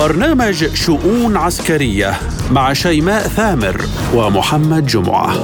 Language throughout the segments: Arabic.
برنامج شؤون عسكرية مع شيماء ثامر ومحمد جمعة.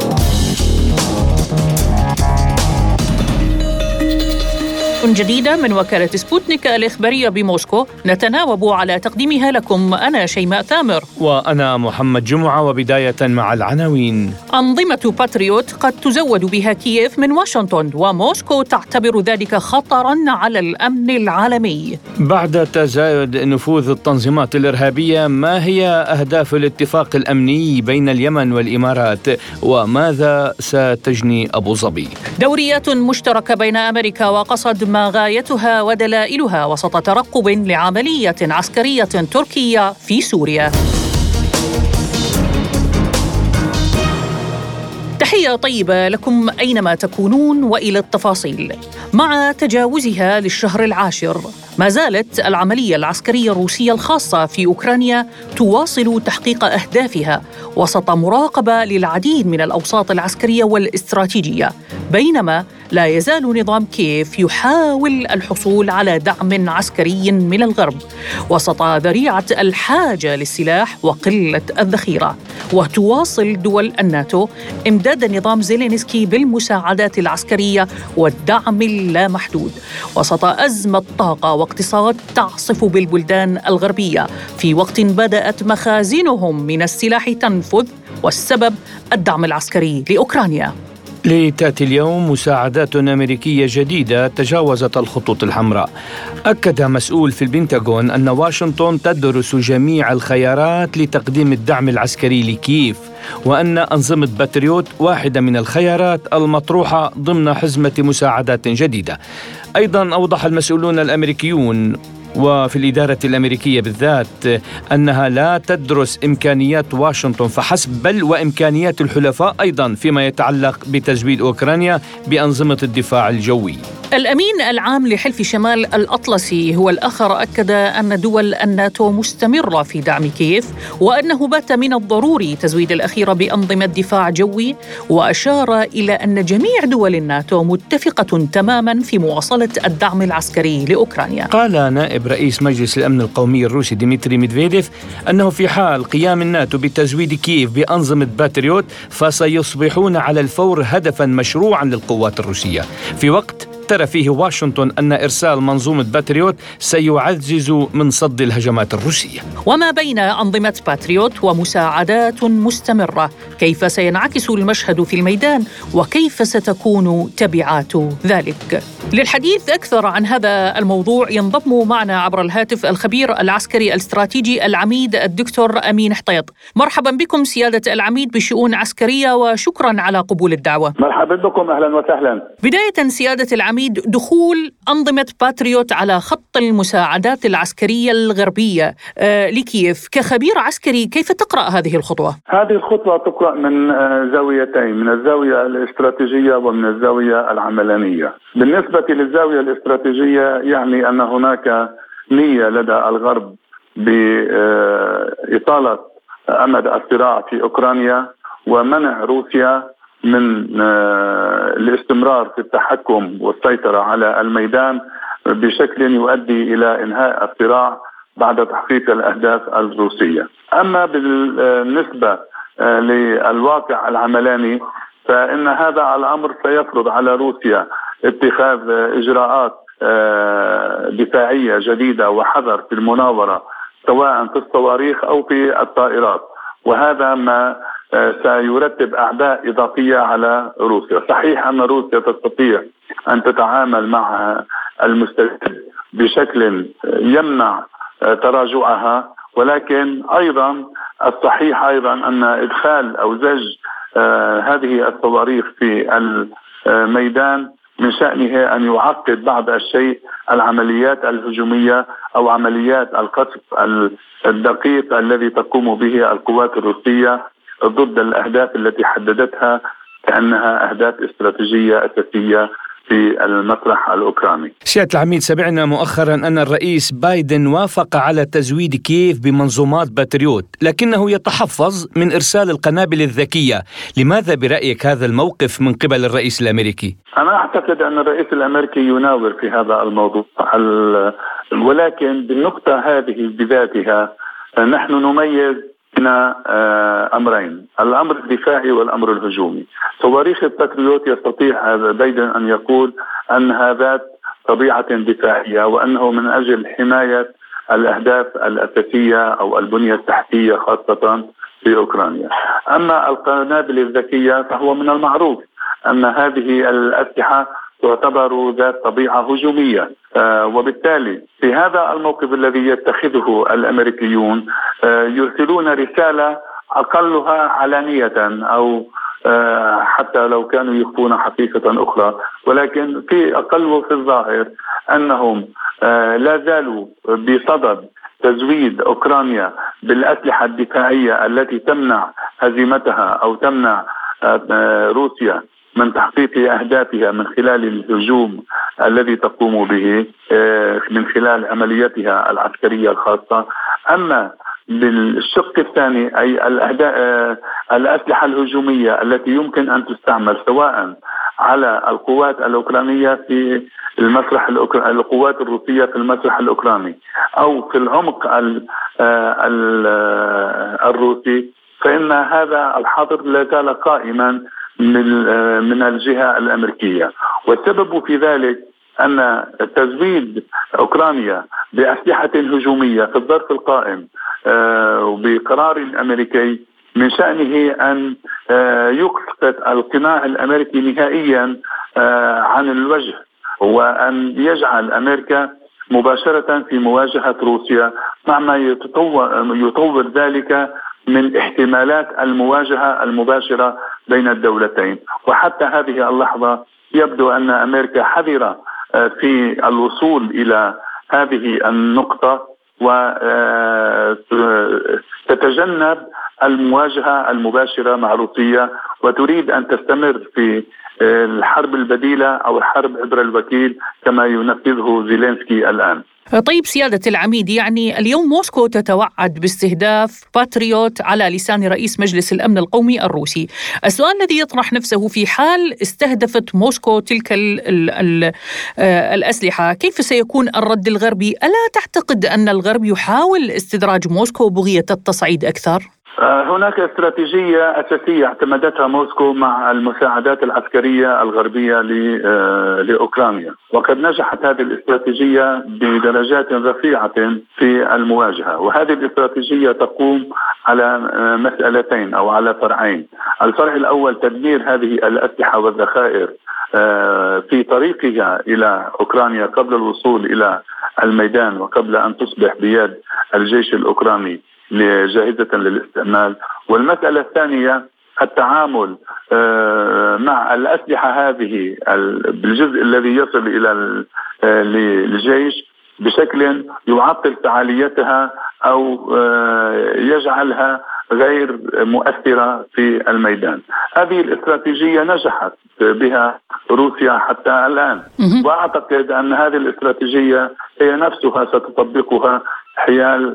جديدة من وكالة سبوتنيك الإخبارية بموسكو. نتناوب على تقديمها لكم. أنا شيماء ثامر وأنا محمد جمعة وبداية مع العناوين. أنظمة باتريوت قد تزود بها كييف من واشنطن وموسكو تعتبر ذلك خطرا على الأمن العالمي. بعد تزايد نفوذ التنظيمات الإرهابية ما هي أهداف الاتفاق الأمني بين اليمن والإمارات؟ وماذا ستجني أبو ظبي؟ دوريات مشتركة بين أمريكا وقصد ما غايتها ودلائلها وسط ترقب لعملية عسكرية تركية في سوريا تحية طيبة لكم أينما تكونون وإلى التفاصيل. مع تجاوزها للشهر العاشر، ما زالت العملية العسكرية الروسية الخاصة في أوكرانيا تواصل تحقيق أهدافها وسط مراقبة للعديد من الأوساط العسكرية والإستراتيجية، بينما لا يزال نظام كيف يحاول الحصول على دعم عسكري من الغرب وسط ذريعة الحاجة للسلاح وقلة الذخيرة وتواصل دول الناتو إمداد نظام زيلينسكي بالمساعدات العسكرية والدعم اللامحدود. وسط أزمة طاقة واقتصاد تعصف بالبلدان الغربية في وقت بدأت مخازنهم من السلاح تنفذ والسبب الدعم العسكري لأوكرانيا. لتأتي اليوم مساعدات أمريكية جديدة تجاوزت الخطوط الحمراء. أكد مسؤول في البنتاغون أن واشنطن تدرس جميع الخيارات لتقديم الدعم العسكري لكييف وأن أنظمة باتريوت واحدة من الخيارات المطروحة ضمن حزمة مساعدات جديدة. أيضا أوضح المسؤولون الأمريكيون وفي الإدارة الأمريكية بالذات أنها لا تدرس إمكانيات واشنطن فحسب بل وإمكانيات الحلفاء أيضا فيما يتعلق بتزويد أوكرانيا بأنظمة الدفاع الجوي. الأمين العام لحلف شمال الأطلسي هو الآخر أكد أن دول الناتو مستمرة في دعم كييف وأنه بات من الضروري تزويد الأخير بأنظمة دفاع جوي وأشار إلى أن جميع دول الناتو متفقة تماما في مواصلة الدعم العسكري لأوكرانيا. قال نائب رئيس مجلس الأمن القومي الروسي ديمتري ميدفيديف أنه في حال قيام الناتو بتزويد كييف بأنظمة باتريوت فسيصبحون على الفور هدفا مشروعا للقوات الروسية. في وقت ترى فيه واشنطن أن إرسال منظومة باتريوت سيعزز من صد الهجمات الروسية. وما بين أنظمة باتريوت ومساعدات مستمرة؟ كيف سينعكس المشهد في الميدان؟ وكيف ستكون تبعات ذلك؟ للحديث أكثر عن هذا الموضوع ينضم معنا عبر الهاتف الخبير العسكري الاستراتيجي العميد الدكتور أمين حطيط. مرحبا بكم سيادة العميد بشؤون عسكرية وشكرا على قبول الدعوة. مرحبا بكم أهلا وسهلا. بداية سيادة العميد دخول أنظمة باتريوت على خط المساعدات العسكرية الغربية آه، لكييف. كخبير عسكري كيف تقرأ هذه الخطوة؟ هذه الخطوة تقرأ من آه، زاويتين من الزاوية الاستراتيجية ومن الزاوية العملانية. بالنسبة بالنسبة للزاوية الاستراتيجية يعني أن هناك نية لدى الغرب بإطالة أمد الصراع في أوكرانيا ومنع روسيا من آه، الاستمرار في التحكم والسيطرة على الميدان بشكل يؤدي إلى إنهاء الصراع بعد تحقيق الأهداف الروسية. أما بالنسبة آه، للواقع العملاني فإن هذا الأمر سيفرض على روسيا اتخاذ إجراءات آه، دفاعية جديدة وحذر في المناورة سواء في الصواريخ أو في الطائرات. وهذا ما آه، سيرتب أعباء إضافية على روسيا، صحيح أن روسيا تستطيع أن تتعامل مع المستجد بشكل يمنع آه، تراجعها ولكن أيضا الصحيح أيضا أن إدخال أو زج هذه الصواريخ في الميدان من شأنه أن يعقد بعض الشيء العمليات الهجومية أو عمليات القصف الدقيق الذي تقوم به القوات الروسية ضد الأهداف التي حددتها كأنها أهداف استراتيجية أساسية في المسرح الأوكراني. سياده العميد سمعنا مؤخرا أن الرئيس بايدن وافق على تزويد كييف بمنظومات باتريوت، لكنه يتحفظ من إرسال القنابل الذكية، لماذا برأيك هذا الموقف من قبل الرئيس الأمريكي؟ أنا أعتقد أن الرئيس الأمريكي يناور في هذا الموضوع ولكن بالنقطة هذه بذاتها نحن نميز بين أمرين، الأمر الدفاعي والأمر الهجومي. صواريخ الباتريوت يستطيع بيدن أن يقول انها ذات طبيعة دفاعية وأنه من أجل حماية الأهداف الأساسية أو البنية التحتية خاصة في أوكرانيا. أما القنابل الذكية فهو من المعروف أن هذه الأسلحة تعتبر ذات طبيعة هجومية. آه وبالتالي في هذا الموقف الذي يتخذه الأمريكيون آه يرسلون رسالة أقلها علانية أو آه حتى لو كانوا يخفون حقيقة أخرى. ولكن في أقل وفي الظاهر أنهم آه، لا زالوا بصدد تزويد أوكرانيا بالأسلحة الدفاعية التي تمنع هزيمتها أو تمنع روسيا من تحقيق أهدافها من خلال الهجوم الذي تقوم به آه، من خلال عملياتها العسكرية الخاصة. أما بالشق الثاني أي الأسلحة الهجومية التي يمكن أن تستعمل سواء على القوات الأوكرانية في المسرح القوات الروسية في المسرح الأوكراني أو في العمق الروسي فإن هذا الحظر لا زال قائما من من الجهة الأمريكية. والسبب في ذلك أن تزويد أوكرانيا بأسلحة هجومية في الظرف القائم آه، وبقرار أمريكي من شأنه أن آه، يسقط القناع الأمريكي نهائيا آه، عن الوجه وأن يجعل أمريكا مباشرة في مواجهة روسيا مع ما يتطور, يطور ذلك من احتمالات المواجهة المباشرة بين الدولتين وحتى هذه اللحظة يبدو أن أمريكا حذرة آه، في الوصول إلى هذه النقطة وتتجنب المواجهة المباشرة مع روسيا وتريد أن تستمر في الحرب البديلة أو الحرب عبر الوكيل كما ينفذه زيلينسكي الآن. طيب سيادة العميد يعني اليوم موسكو تتوعد باستهداف باتريوت على لسان رئيس مجلس الأمن القومي الروسي السؤال الذي يطرح نفسه في حال استهدفت موسكو تلك ال ال آه، الأسلحة كيف سيكون الرد الغربي ألا تعتقد أن الغرب يحاول استدراج موسكو بغية التصعيد أكثر؟ آه، هناك استراتيجية أساسية اعتمدتها موسكو مع المساعدات العسكرية الغربية آه، لأوكرانيا. وقد نجحت هذه الاستراتيجية بدرجات رفيعة في المواجهة. وهذه الاستراتيجية تقوم على آه، مسألتين أو على فرعين. الفرع الأول تدمير هذه الأسلحة والذخائر في طريقها إلى أوكرانيا قبل الوصول إلى الميدان وقبل أن تصبح بيد الجيش الأوكراني. جاهزة للاستعمال. والمسألة الثانية التعامل آه، مع الأسلحة هذه بالجزء الذي يصل إلى الجيش بشكل يعطل فعاليتها أو آه، يجعلها غير مؤثرة في الميدان. هذه الاستراتيجية نجحت بها روسيا حتى الآن. وأعتقد أن هذه الاستراتيجية هي نفسها ستطبقها حيال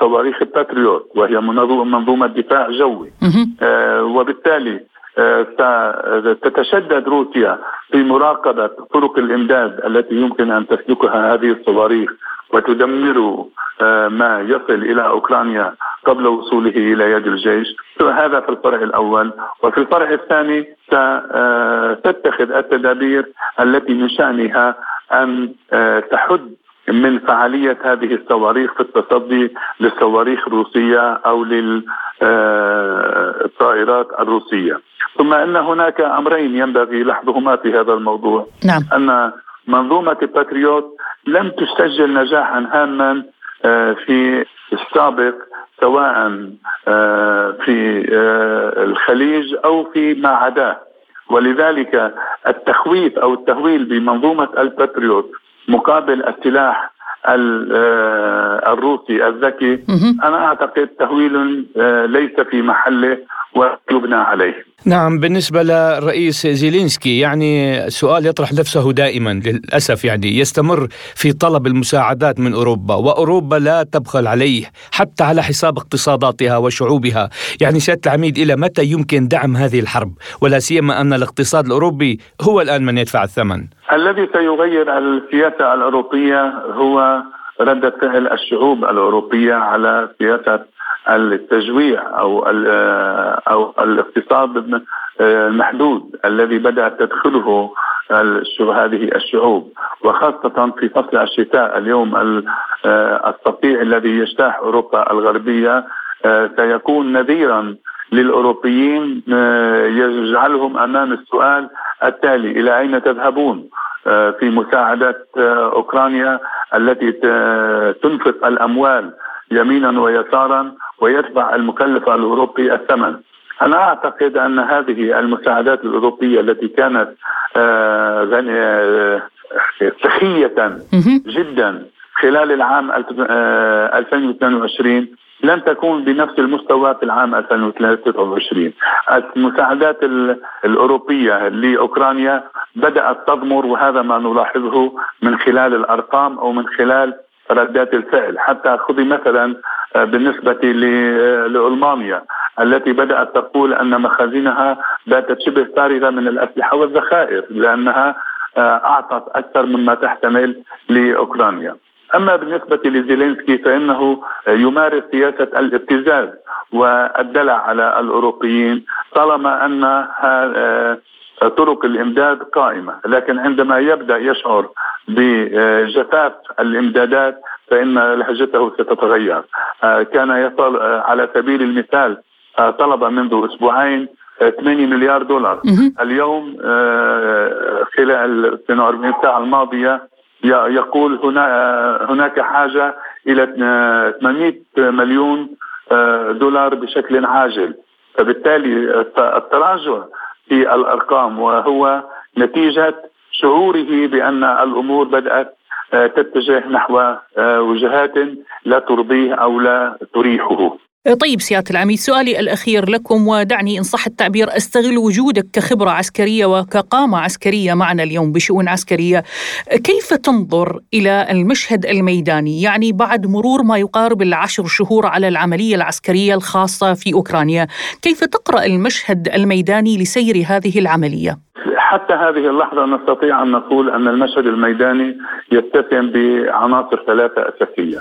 صواريخ الباتريوت وهي منظومة دفاع جوي. آه، وبالتالي آه، تتشدد روسيا في مراقبة طرق الإمداد التي يمكن أن تسلكها هذه الصواريخ وتدمر آه، ما يصل إلى أوكرانيا قبل وصوله إلى يد الجيش. هذا في الفرع الأول. وفي الفرع الثاني ستتخذ التدابير التي من شأنها أن تحد من فعالية هذه الصواريخ في التصدي للصواريخ الروسية أو للطائرات الروسية. ثم أن هناك أمرين ينبغي لحظهما في هذا الموضوع. نعم. أن منظومة الباتريوت لم تسجل نجاحا هاما آه، في السابق سواء آه، في آه، الخليج أو في ما عداه. ولذلك التخويف أو التهويل بمنظومة الباتريوت مقابل السلاح آه، الروسي الذكي أنا أعتقد تهويل آه، ليس في محله ويبنى عليه. نعم بالنسبة للرئيس زيلينسكي يعني سؤال يطرح نفسه دائما للأسف يعني يستمر في طلب المساعدات من أوروبا وأوروبا لا تبخل عليه حتى على حساب اقتصاداتها وشعوبها. يعني سيادة العميد إلى متى يمكن دعم هذه الحرب؟ ولا سيما أن الاقتصاد الأوروبي هو الآن من يدفع الثمن. الذي سيغير السياسة الأوروبية هو ردة فعل الشعوب الأوروبية على سياسة التجويع أو أو الاقتصاد المحدود الذي بدأت تدخله هذه الشعوب وخاصة في فصل الشتاء اليوم الصقيع الذي يجتاح أوروبا الغربية سيكون نذيرا للأوروبيين يجعلهم أمام السؤال التالي إلى أين تذهبون؟ في مساعدة أوكرانيا التي تنفق الأموال يمينا ويسارا ويدفع المكلف الأوروبي الثمن. أنا أعتقد أن هذه المساعدات الأوروبية التي كانت آه، سخية جدا خلال العام 2022 لن تكون بنفس المستوى في العام 2023 المساعدات الأوروبية لأوكرانيا بدأت تضمر وهذا ما نلاحظه من خلال الأرقام أو من خلال ردات الفعل حتى خذي مثلا آه، بالنسبة لألمانيا التي بدأت تقول أن مخازنها باتت شبه فارغة من الأسلحة والذخائر لأنها آه، أعطت أكثر مما تحتمل لأوكرانيا. أما بالنسبة لزيلينسكي فإنه يمارس سياسة الابتزاز والدلع على الأوروبيين طالما آه، طرق الإمداد قائمة، لكن عندما يبدأ يشعر بجفاف الامدادات فإن لهجته ستتغير. آه، كان يصل آه، على سبيل المثال طلب منذ أسبوعين 8 مليار دولار. اليوم خلال 42 ساعه الماضية يقول هنا هناك حاجة إلى 800 مليون آه، دولار بشكل عاجل. فبالتالي التراجع في الأرقام وهو نتيجة شعوره بأن الأمور بدأت آه، تتجه نحو آه، وجهات لا ترضيه أو لا تريحه. طيب سيادة العميد سؤالي الأخير لكم ودعني إن صح التعبير أستغل وجودك كخبرة عسكرية وكقامة عسكرية معنا اليوم بشؤون عسكرية. كيف تنظر إلى المشهد الميداني؟ يعني بعد مرور ما يقارب العشر شهور على العملية العسكرية الخاصة في أوكرانيا كيف تقرأ المشهد الميداني لسير هذه العملية؟ حتى هذه اللحظة نستطيع أن نقول أن المشهد الميداني يتسم بعناصر ثلاثة أساسية.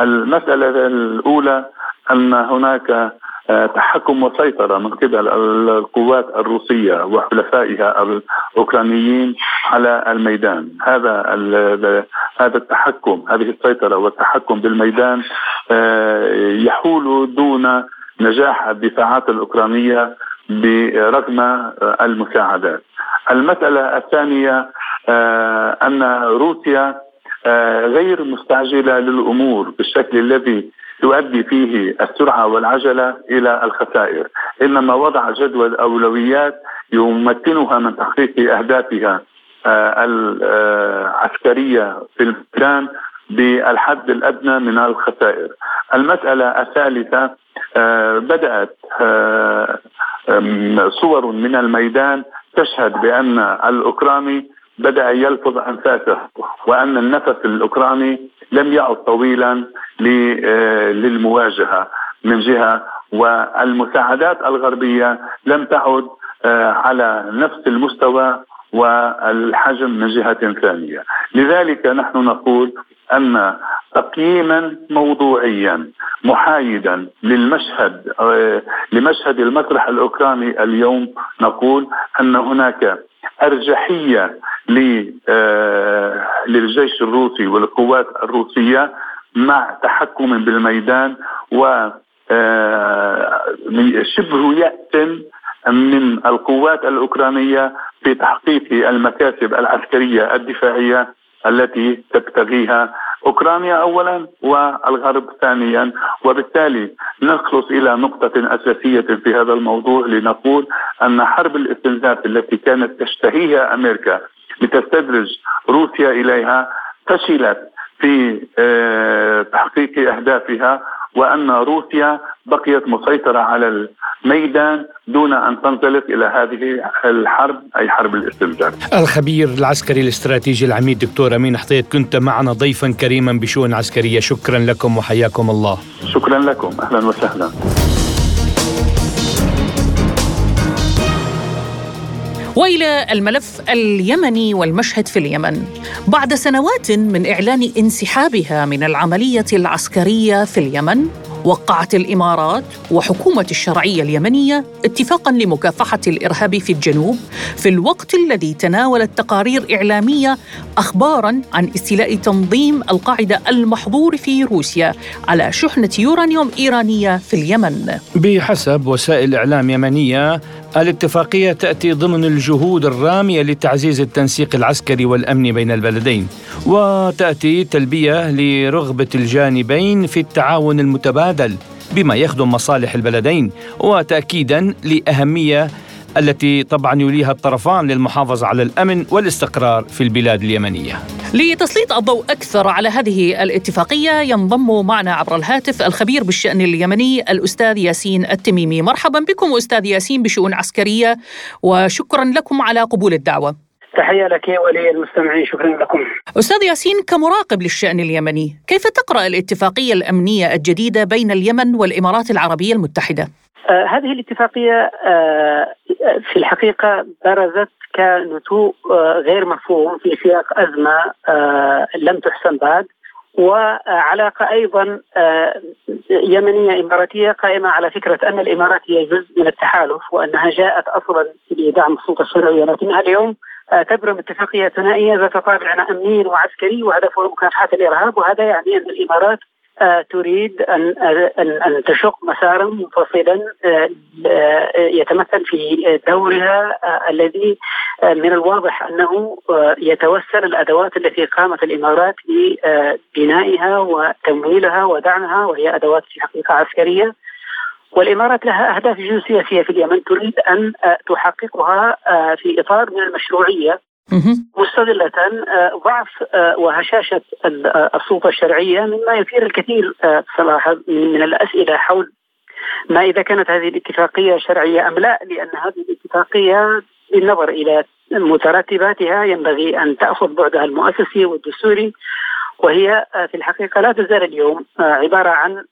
المسألة الأولى أن هناك آه، تحكم وسيطرة من قبل القوات الروسية وحلفائها الأوكرانيين على الميدان. هذا هذا التحكم هذه السيطرة والتحكم بالميدان آه، يحول دون نجاح الدفاعات الأوكرانية برغم المساعدات المسألة الثانية آه، أن روسيا غير مستعجلة للأمور بالشكل الذي تؤدي فيه السرعة والعجلة إلى الخسائر، إنما وضع جدول أولويات يمكنها من تحقيق أهدافها آه، العسكريه في الميدان بالحد الأدنى من الخسائر. آه، بدأت آه، صور من الميدان تشهد بأن الأوكراني بدأ يلفظ أنفاسه وأن النفس الأوكراني لم يعد طويلا آه، للمواجهة من جهة والمساعدات الغربية لم تعد آه، على نفس المستوى والحجم من جهة ثانية، لذلك نحن نقول أن تقييما موضوعيا محايدا للمشهد آه، لمشهد المسرح الأوكراني اليوم نقول أن هناك أرجحية للجيش الروسي والقوات الروسية مع تحكم بالميدان و آه، شبه يأس من القوات الأوكرانية في تحقيق المكاسب العسكرية الدفاعية التي تبتغيها أوكرانيا اولا والغرب ثانيا. وبالتالي نخلص إلى نقطة أساسية في هذا الموضوع لنقول أن حرب الاستنزاف التي كانت تشتهيها أمريكا لتستدرج روسيا إليها فشلت في آه، تحقيق أهدافها. وأن روسيا بقيت مسيطرة على الميدان دون أن تنطلق إلى هذه الحرب أي حرب الاستنزاف. الخبير العسكري الاستراتيجي العميد دكتور أمين حطيت كنت معنا ضيفا كريما بشؤون عسكرية شكرا لكم وحياكم الله. شكرا لكم أهلا وسهلا. وإلى الملف اليمني والمشهد في اليمن بعد سنوات من إعلان انسحابها من العملية العسكرية في اليمن وقعت الإمارات وحكومة الشرعية اليمنية اتفاقا لمكافحة الإرهاب في الجنوب في الوقت الذي تناولت تقارير إعلامية اخبارا عن استيلاء تنظيم القاعدة المحظور في روسيا على شحنة يورانيوم إيرانية في اليمن. بحسب وسائل إعلام يمنية الاتفاقية تأتي ضمن الجهود الرامية لتعزيز التنسيق العسكري والامني بين البلدين وتأتي تلبية لرغبة الجانبين في التعاون المتبادل بما يخدم مصالح البلدين وتاكيدا لأهمية التي طبعا يوليها الطرفان للمحافظة على الأمن والاستقرار في البلاد اليمنية. لتسليط الضوء أكثر على هذه الاتفاقية ينضم معنا عبر الهاتف الخبير بالشأن اليمني الأستاذ ياسين التميمي، مرحبا بكم أستاذ ياسين بشؤون عسكرية وشكرا لكم على قبول الدعوة. تحية لك وللمستمعين شكرا لكم أستاذ ياسين كمراقب للشأن اليمني كيف تقرأ الاتفاقية الأمنية الجديدة بين اليمن والإمارات العربية المتحدة؟ آه هذه الاتفاقية آه في الحقيقة برزت كنتوء آه غير مفهوم في سياق أزمة لم تحسن بعد وعلاقة أيضا يمنية إماراتية قائمة على فكرة أن الإمارات هي جزء من التحالف وأنها جاءت أصلا لدعم السلطة الشرعية لكنها اليوم تبرم اتفاقية ثنائية ذات طابع أمني وعسكري وهدفها مكافحة الإرهاب وهذا يعني أن الإمارات تريد ان ان تشق مسارا منفصلا يتمثل في دورها الذي من الواضح أنه يتوسل الأدوات التي قامت الإمارات ببنائها وتمويلها ودعمها وهي أدوات في حقيقة عسكرية. والإمارات لها أهداف جيوسياسيه في اليمن تريد أن تحققها في إطار من المشروعية. مستغلة ضعف وهشاشة السلطة الشرعية مما يثير الكثير صراحة من الأسئلة حول ما إذا كانت هذه الاتفاقية شرعية أم لا لأن هذه الاتفاقية بالنظر إلى مترتباتها ينبغي أن تأخذ بعدها المؤسسي والدستوري وهي في الحقيقة لا تزال اليوم عبارة عن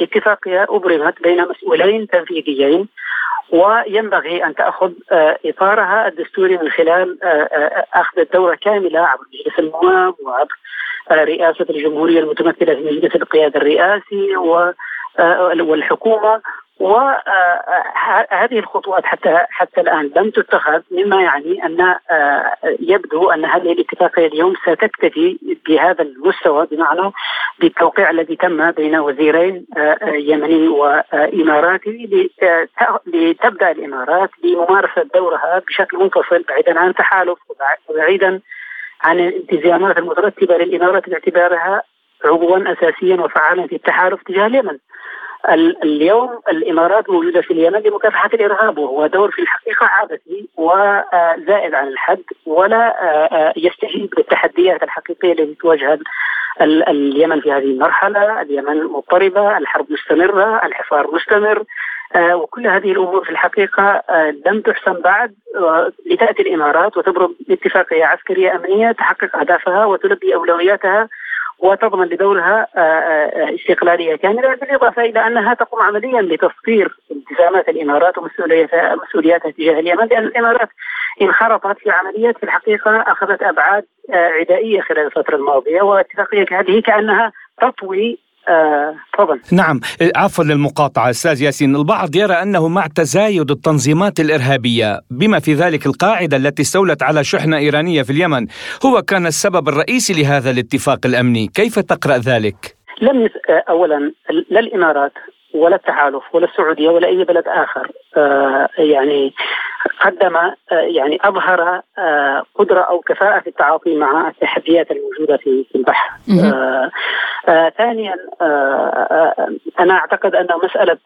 اتفاقية أبرمت بين مسؤولين تنفيذيين وينبغي أن تأخذ إطارها الدستوري من خلال أخذ الدورة كاملة عبر مجلس النواب وعبر رئاسة الجمهورية المتمثلة في مجلس القيادة الرئاسي والحكومة وهذه الخطوات حتى حتى الآن لم تتخذ مما يعني أن يبدو أن هذه الاتفاقية اليوم ستكتفي بهذا المستوى بمعنى بالتوقيع الذي تم بين وزيرين يمني وإماراتي لتبدأ الإمارات بممارسه دورها بشكل منفصل بعيدا عن تحالف وبعيدا عن الالتزامات المترتبة للإمارات باعتبارها عضوا اساسيا وفعالا في التحالف تجاه اليمن. اليوم الإمارات موجودة في اليمن لمكافحة الإرهاب وهو دور في الحقيقة عبثي وزائد عن الحد ولا يستجيب للتحديات الحقيقية التي تواجه اليمن في هذه المرحلة، اليمن مضطربة، الحرب مستمرة، الحصار مستمر، وكل هذه الأمور في الحقيقة لم تحسن بعد لتأتي الإمارات وتبرم اتفاقية عسكرية أمنية تحقق أهدافها وتلبي أولوياتها وتضمن لدورها استقلالية كاملة بالإضافة إلى أنها تقوم عمليا بتصفير التزامات الإمارات ومسؤولياتها مسؤولياتها تجاه اليمن لأن الإمارات انخرطت في عمليات في الحقيقة أخذت أبعاد عدائية خلال الفترة الماضية واتفاقية هذه كأنها تطوي آه، تفضل. آه، نعم عفوا للمقاطعة أستاذ ياسين. البعض يرى أنه مع تزايد التنظيمات الإرهابية بما في ذلك القاعدة التي استولت على شحنة إيرانية في اليمن هو كان السبب الرئيسي لهذا الاتفاق الأمني. كيف تقرأ ذلك؟ لم يس... آه، أولا لا الإمارات ولا التحالف ولا السعودية ولا أي بلد آخر آه يعني قدم آه يعني أظهر آه قدرة أو كفاءة في التعاطي مع التحديات الموجودة في البحر. ثانيا أنا أعتقد أن مسألة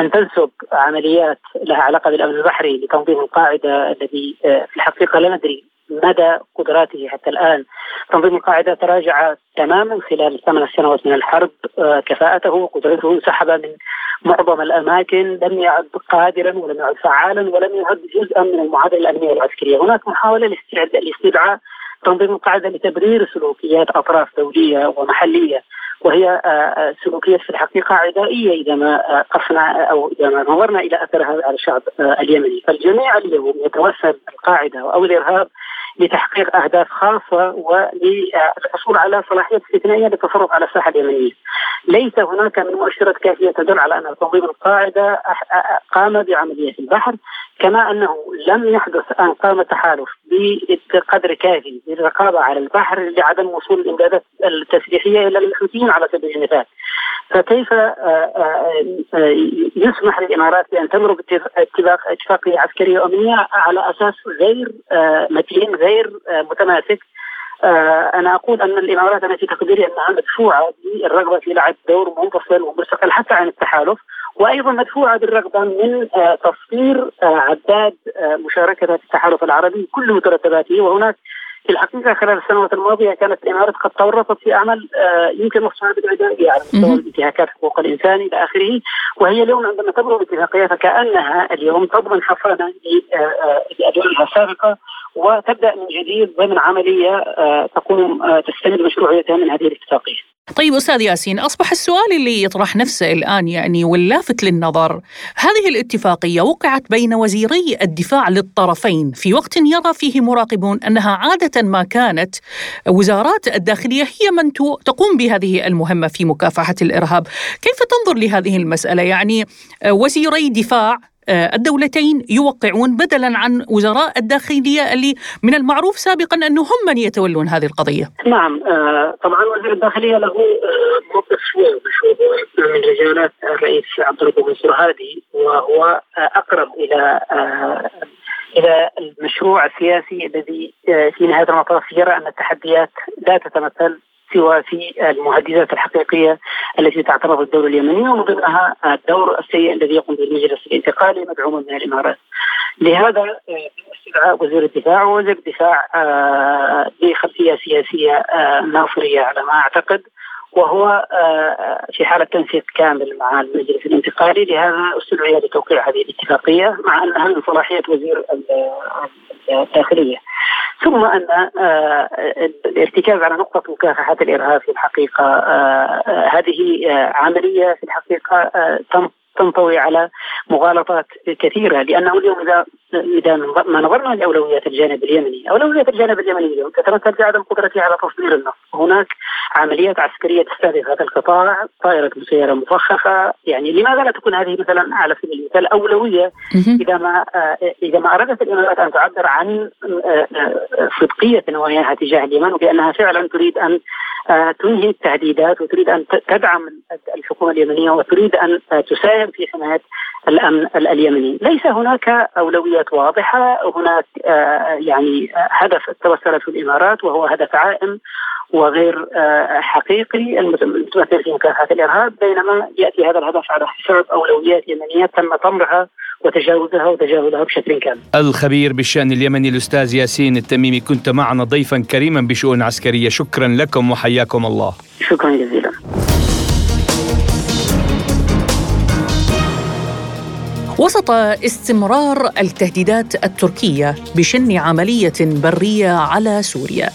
أن تنسب عمليات لها علاقة بالأمن البحري لتنظيم القاعدة الذي في الحقيقة لا ندري مدى قدراته حتى الآن. تنظيم القاعدة تراجع تماما خلال الثمان سنوات من الحرب آه كفاءته وقدرته انسحب من معظم الأماكن لم يعد قادرا ولم يعد فعالا ولم يعد جزءا من المعادلة الأمنية والعسكريه، هناك محاولة لاستدعاء تنظيم القاعدة لتبرير سلوكيات أطراف دوليه ومحلية وهي سلوكية في الحقيقة عدائية إذا ما قفنا أو إذا ما نظرنا إلى أثرها على الشعب اليمني. فالجميع اليوم يتوسل القاعدة أو الإرهاب لتحقيق أهداف خاصة وللحصول على صلاحيات استثنائيه للتصرف على الساحة اليمنية. ليس هناك من مؤشرات كافية تدل على أن تنظيم القاعدة قام بعملية البحر كما أنه لم يحدث أن قام التحالف بقدر كافي للرقابة على البحر لعدم وصول الإمدادات التسليحية إلى الحوثيين على سبيل المثال. فكيف آه، آه، آه، يسمح للإمارات بأن تمر باتفاق اتفاقية عسكرية امنيه على أساس غير متين غير متماسك؟ أنا أقول أن الإمارات أنا في تقديري أنها مدفوعة بالرغبة في لعب دور منفصل ومستقل حتى عن التحالف وأيضا مدفوعة بالرغبة من تصوير عداد مشاركة التحالف العربي كل مترتباته وهناك في الحقيقة خلال السنوات الماضية كانت الإمارات قد تورطت في أعمال آه، يمكن وصفها بالعدائيه على مستوى الانتهاكات حقوق الإنسان إلى آخره وهي اليوم عندما تبلغ باتفاقيه فكانها اليوم تضمن حصانه لأدوارها السابقة وتبدأ من جديد ضمن عملية آه، تقوم آه، تستند مشروعيتها من هذه الاتفاقية. طيب أستاذ ياسين أصبح السؤال اللي يطرح نفسه الآن يعني واللافت للنظر. هذه الاتفاقية وقعت بين وزيري الدفاع للطرفين في وقت يرى فيه مراقبون أنها عادة ما كانت. وزارات الداخلية هي من تقوم بهذه المهمة في مكافحة الإرهاب، كيف تنظر لهذه المسألة؟ يعني وزيري دفاع آه، الدولتين يوقعون بدلا عن وزراء الداخلية اللي من المعروف سابقا انه هم من يتولون هذه القضية. نعم آه، طبعا وزير الداخلية له آه، موقف من رجالات الرئيس عبد الرب منصور هادي وهو أقرب إلى إلى المشروع السياسي الذي في نهاية المطاف يرى أن التحديات لا تتمثل سوى في المهددات الحقيقية التي تعترض الدولة اليمنية ومن ضمنها الدور السيء الذي يقوم به المجلس الانتقالي مدعوما من الإمارات. لهذا آه، استدعاء وزير الدفاع ووزير الدفاع بخلفية آه، سياسية آه، ناصرية على ما أعتقد وهو في حالة تنسيق كامل مع المجلس الانتقالي لهذا استدعي لتوقيع هذه الاتفاقية مع أنها من صلاحية وزير الداخلية. ثم أن آه، الارتكاز على نقطة مكافحة الإرهاب في الحقيقة آه، هذه آه، عملية في الحقيقة تنطوي على مغالطات كثيرة لأنه اليوم اذا إذا ما نظرنا لأولويات الجانب اليمني، أولويات الجانب اليمني اليوم تتمثل في عدم قدرته على تصدير النفط، هناك عمليات عسكرية تستهدف هذا القطاع، طائرة مسيره مفخخة، يعني لماذا لا تكون هذه مثلا على سبيل المثال أولوية؟ إذا ما إذا ما ارادت الإمارات أن تعبر عن صدقية نواياها تجاه اليمن وبأنها فعلا تريد أن تنهي التهديدات وتريد أن تدعم الحكومة اليمنية وتريد أن تساهم في حماية الأمن اليمني، ليس هناك أولويات واضحة، هناك آه، يعني هدف توسلت الإمارات وهو هدف عائم وغير آه، حقيقي المتمثل في مكافحة الإرهاب بينما يأتي هذا الهدف على حساب أولويات يمنية تم طمرها وتجاوزها وتجاهلها بشكل كامل. الخبير بالشأن اليمني الأستاذ ياسين التميمي كنت معنا ضيفا كريما بشؤون عسكرية، شكرا لكم وحياكم الله. شكرا جزيلا. وسط استمرار التهديدات التركية بشن عملية برية على سوريا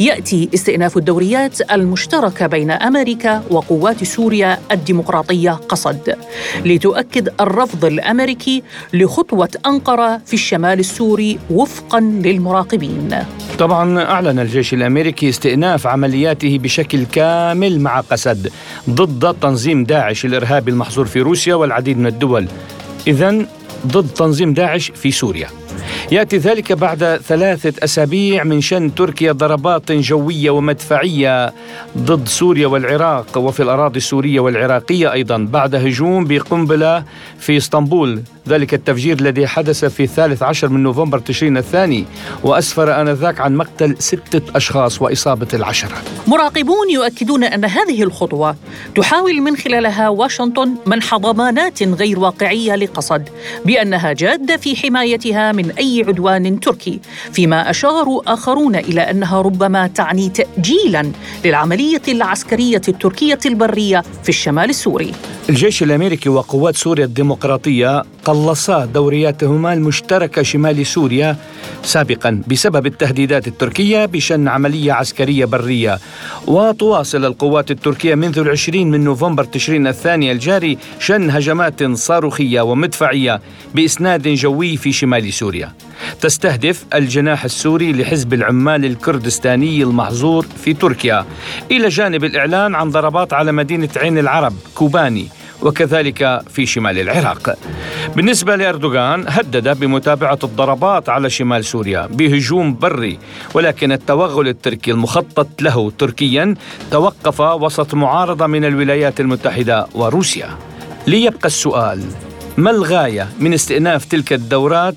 يأتي استئناف الدوريات المشتركة بين أمريكا وقوات سوريا الديمقراطية قصد لتؤكد الرفض الأمريكي لخطوة أنقرة في الشمال السوري وفقا للمراقبين. طبعا أعلن الجيش الأمريكي استئناف عملياته بشكل كامل مع قسد ضد تنظيم داعش الارهابي المحظور في روسيا والعديد من الدول. اذا ضد تنظيم داعش في سوريا. يأتي ذلك بعد ثلاثة أسابيع من شن تركيا ضربات جوية ومدفعية ضد سوريا والعراق وفي الأراضي السورية والعراقية أيضا بعد هجوم بقنبلة في إسطنبول ذلك التفجير الذي حدث في الثالث عشر من نوفمبر تشرين الثاني وأسفر آنذاك عن مقتل ستة أشخاص وإصابة العشرة. مراقبون يؤكدون أن هذه الخطوة تحاول من خلالها واشنطن منح ضمانات غير واقعية لقصد بأنها جادة في حمايتها من أي عدوان تركي فيما أشاروا آخرون إلى أنها ربما تعني تأجيلا للعملية العسكرية التركية البرية في الشمال السوري. الجيش الأمريكي وقوات سوريا الديمقراطية قلصا دورياتهما المشتركة شمال سوريا سابقا بسبب التهديدات التركية بشن عملية عسكرية برية. وتواصل القوات التركية منذ العشرين من نوفمبر تشرين الثاني الجاري شن هجمات صاروخية ومدفعية بإسناد جوي في شمال سوريا. تستهدف الجناح السوري لحزب العمال الكردستاني المحظور في تركيا إلى جانب الإعلان عن ضربات على مدينة عين العرب كوباني وكذلك في شمال العراق. بالنسبة لأردوغان هدد بمتابعة الضربات على شمال سوريا بهجوم بري ولكن التوغل التركي المخطط له تركيا توقف وسط معارضة من الولايات المتحدة وروسيا. ليبقى السؤال ما الغاية من استئناف تلك الدورات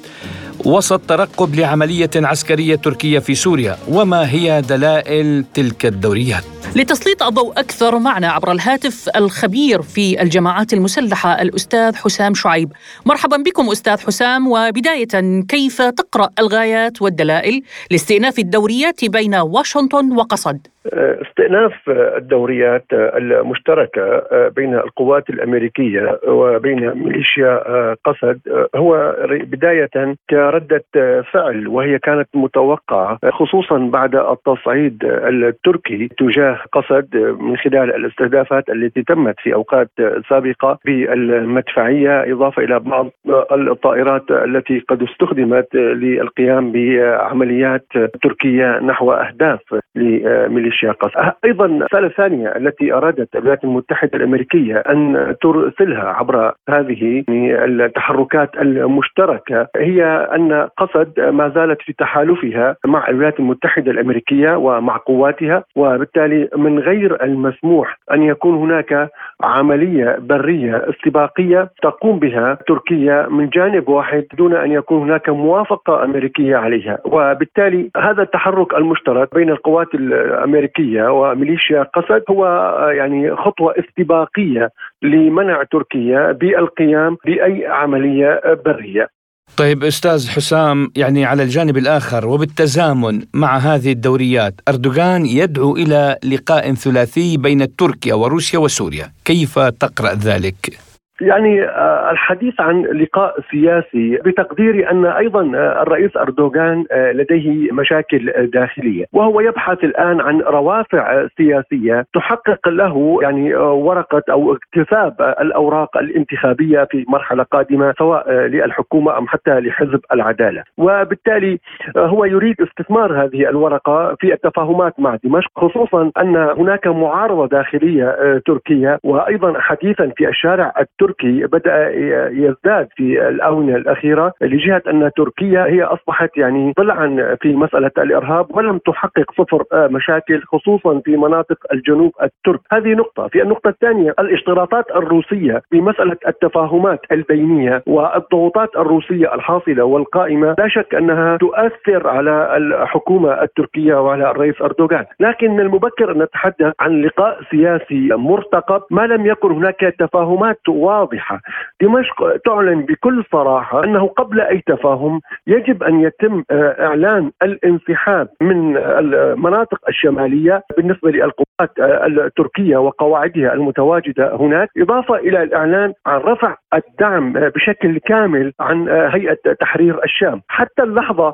وسط ترقب لعملية عسكرية تركية في سوريا وما هي دلائل تلك الدوريات؟ لتسليط الضوء أكثر معنا عبر الهاتف الخبير في الجماعات المسلحة الأستاذ حسام شعيب. مرحبا بكم أستاذ حسام وبداية كيف تقرأ الغايات والدلائل لاستئناف الدوريات بين واشنطن وقصد؟ استئناف الدوريات المشتركة بين القوات الأمريكية وبين ميليشيا قسد هو بداية كردة فعل وهي كانت متوقعة خصوصا بعد التصعيد التركي تجاه قسد من خلال الاستهدافات التي تمت في أوقات سابقة بالمدفعية إضافة إلى بعض الطائرات التي قد استخدمت للقيام بعمليات تركية نحو أهداف لميليشيا. قسد. أيضا المساله الثانية التي أرادت الولايات المتحدة الأمريكية أن ترسلها عبر هذه التحركات المشتركة هي أن قسد ما زالت في تحالفها مع الولايات المتحدة الأمريكية ومع قواتها وبالتالي من غير المسموح أن يكون هناك عملية برية استباقية تقوم بها تركيا من جانب واحد دون أن يكون هناك موافقة أمريكية عليها وبالتالي هذا التحرك المشترك بين القوات الامريكيه وميليشيا قسد هو يعني خطوة استباقية لمنع تركيا بالقيام بأي عملية برية. طيب أستاذ حسام يعني على الجانب الآخر وبالتزامن مع هذه الدوريات أردوغان يدعو إلى لقاء ثلاثي بين تركيا وروسيا وسوريا. كيف تقرأ ذلك؟ يعني الحديث عن لقاء سياسي بتقديري أن أيضا الرئيس أردوغان لديه مشاكل داخلية. وهو يبحث الآن عن روافع سياسية تحقق له يعني ورقة أو اكتساب الأوراق الانتخابية في مرحلة قادمة سواء للحكومة أم حتى لحزب العدالة. وبالتالي هو يريد استثمار هذه الورقة في التفاهمات مع دمشق خصوصا أن هناك معارضة داخلية تركية وأيضا حديثا في الشارع التركي. التركي بدأ يزداد في الآونة الأخيرة لجهة أن تركيا هي أصبحت يعني ضلعا في مسألة الإرهاب ولم تحقق صفر مشاكل خصوصا في مناطق الجنوب الترك، هذه نقطة، في النقطة الثانية الاشتراطات الروسية في مسألة التفاهمات البينية والضغوطات الروسية الحاصلة والقائمة لا شك أنها تؤثر على الحكومة التركية وعلى الرئيس أردوغان، لكن من المبكر ان نتحدث عن لقاء سياسي مرتقب. ما لم يكن هناك تفاهمات واضحة دمشق تعلن بكل صراحة أنه قبل أي تفاهم يجب أن يتم إعلان الانسحاب من المناطق الشمالية بالنسبة للقوات التركية وقواعدها المتواجدة هناك إضافة إلى الإعلان عن رفع الدعم بشكل كامل عن هيئة تحرير الشام. حتى اللحظة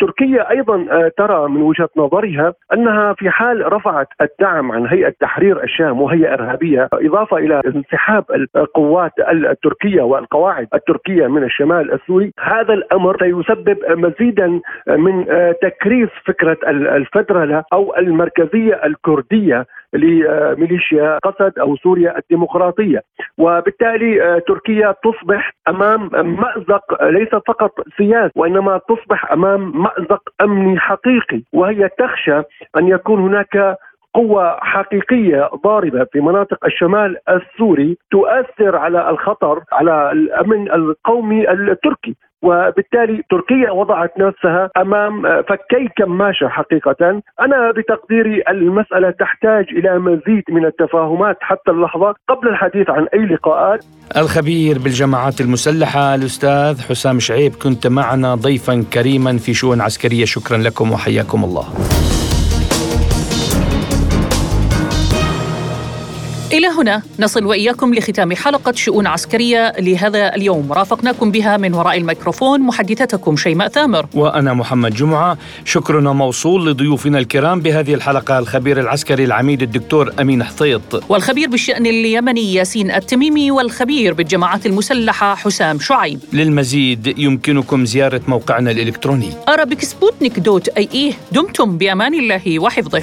تركيا أيضا ترى من وجهة نظرها أنها في حال رفعت الدعم عن هيئة تحرير الشام وهي إرهابية إضافة إلى انسحاب القوات التركية والقواعد التركية من الشمال السوري. هذا الأمر سيسبب مزيدا من تكريس فكرة الفدرلة أو المركزية الكردية. لميليشيا قسد أو سوريا الديمقراطية. وبالتالي تركيا تصبح أمام مأزق ليس فقط سياسي وإنما تصبح أمام مأزق أمني حقيقي. وهي تخشى أن يكون هناك قوة حقيقية ضاربة في مناطق الشمال السوري تؤثر على الخطر على الأمن القومي التركي. وبالتالي تركيا وضعت نفسها أمام فكي كماشه حقيقة، أنا بتقديري المسألة تحتاج إلى مزيد من التفاهمات حتى اللحظة قبل الحديث عن أي لقاءات. الخبير بالجماعات المسلحة الأستاذ حسام شعيب كنت معنا ضيفا كريما في شؤون عسكرية، شكرا لكم وحياكم الله. إلى هنا نصل وإياكم لختام حلقة شؤون عسكرية لهذا اليوم. رافقناكم بها من وراء الميكروفون محدثتكم شيماء ثامر. وأنا محمد جمعة. شكرنا موصول لضيوفنا الكرام بهذه الحلقة. الخبير العسكري العميد الدكتور أمين حطيط والخبير بالشأن اليمني ياسين التميمي والخبير بالجماعات المسلحة حسام شعيب. للمزيد يمكنكم زيارة موقعنا الإلكتروني. arabic sputnik dot ae دمتم بأمان الله وحفظه.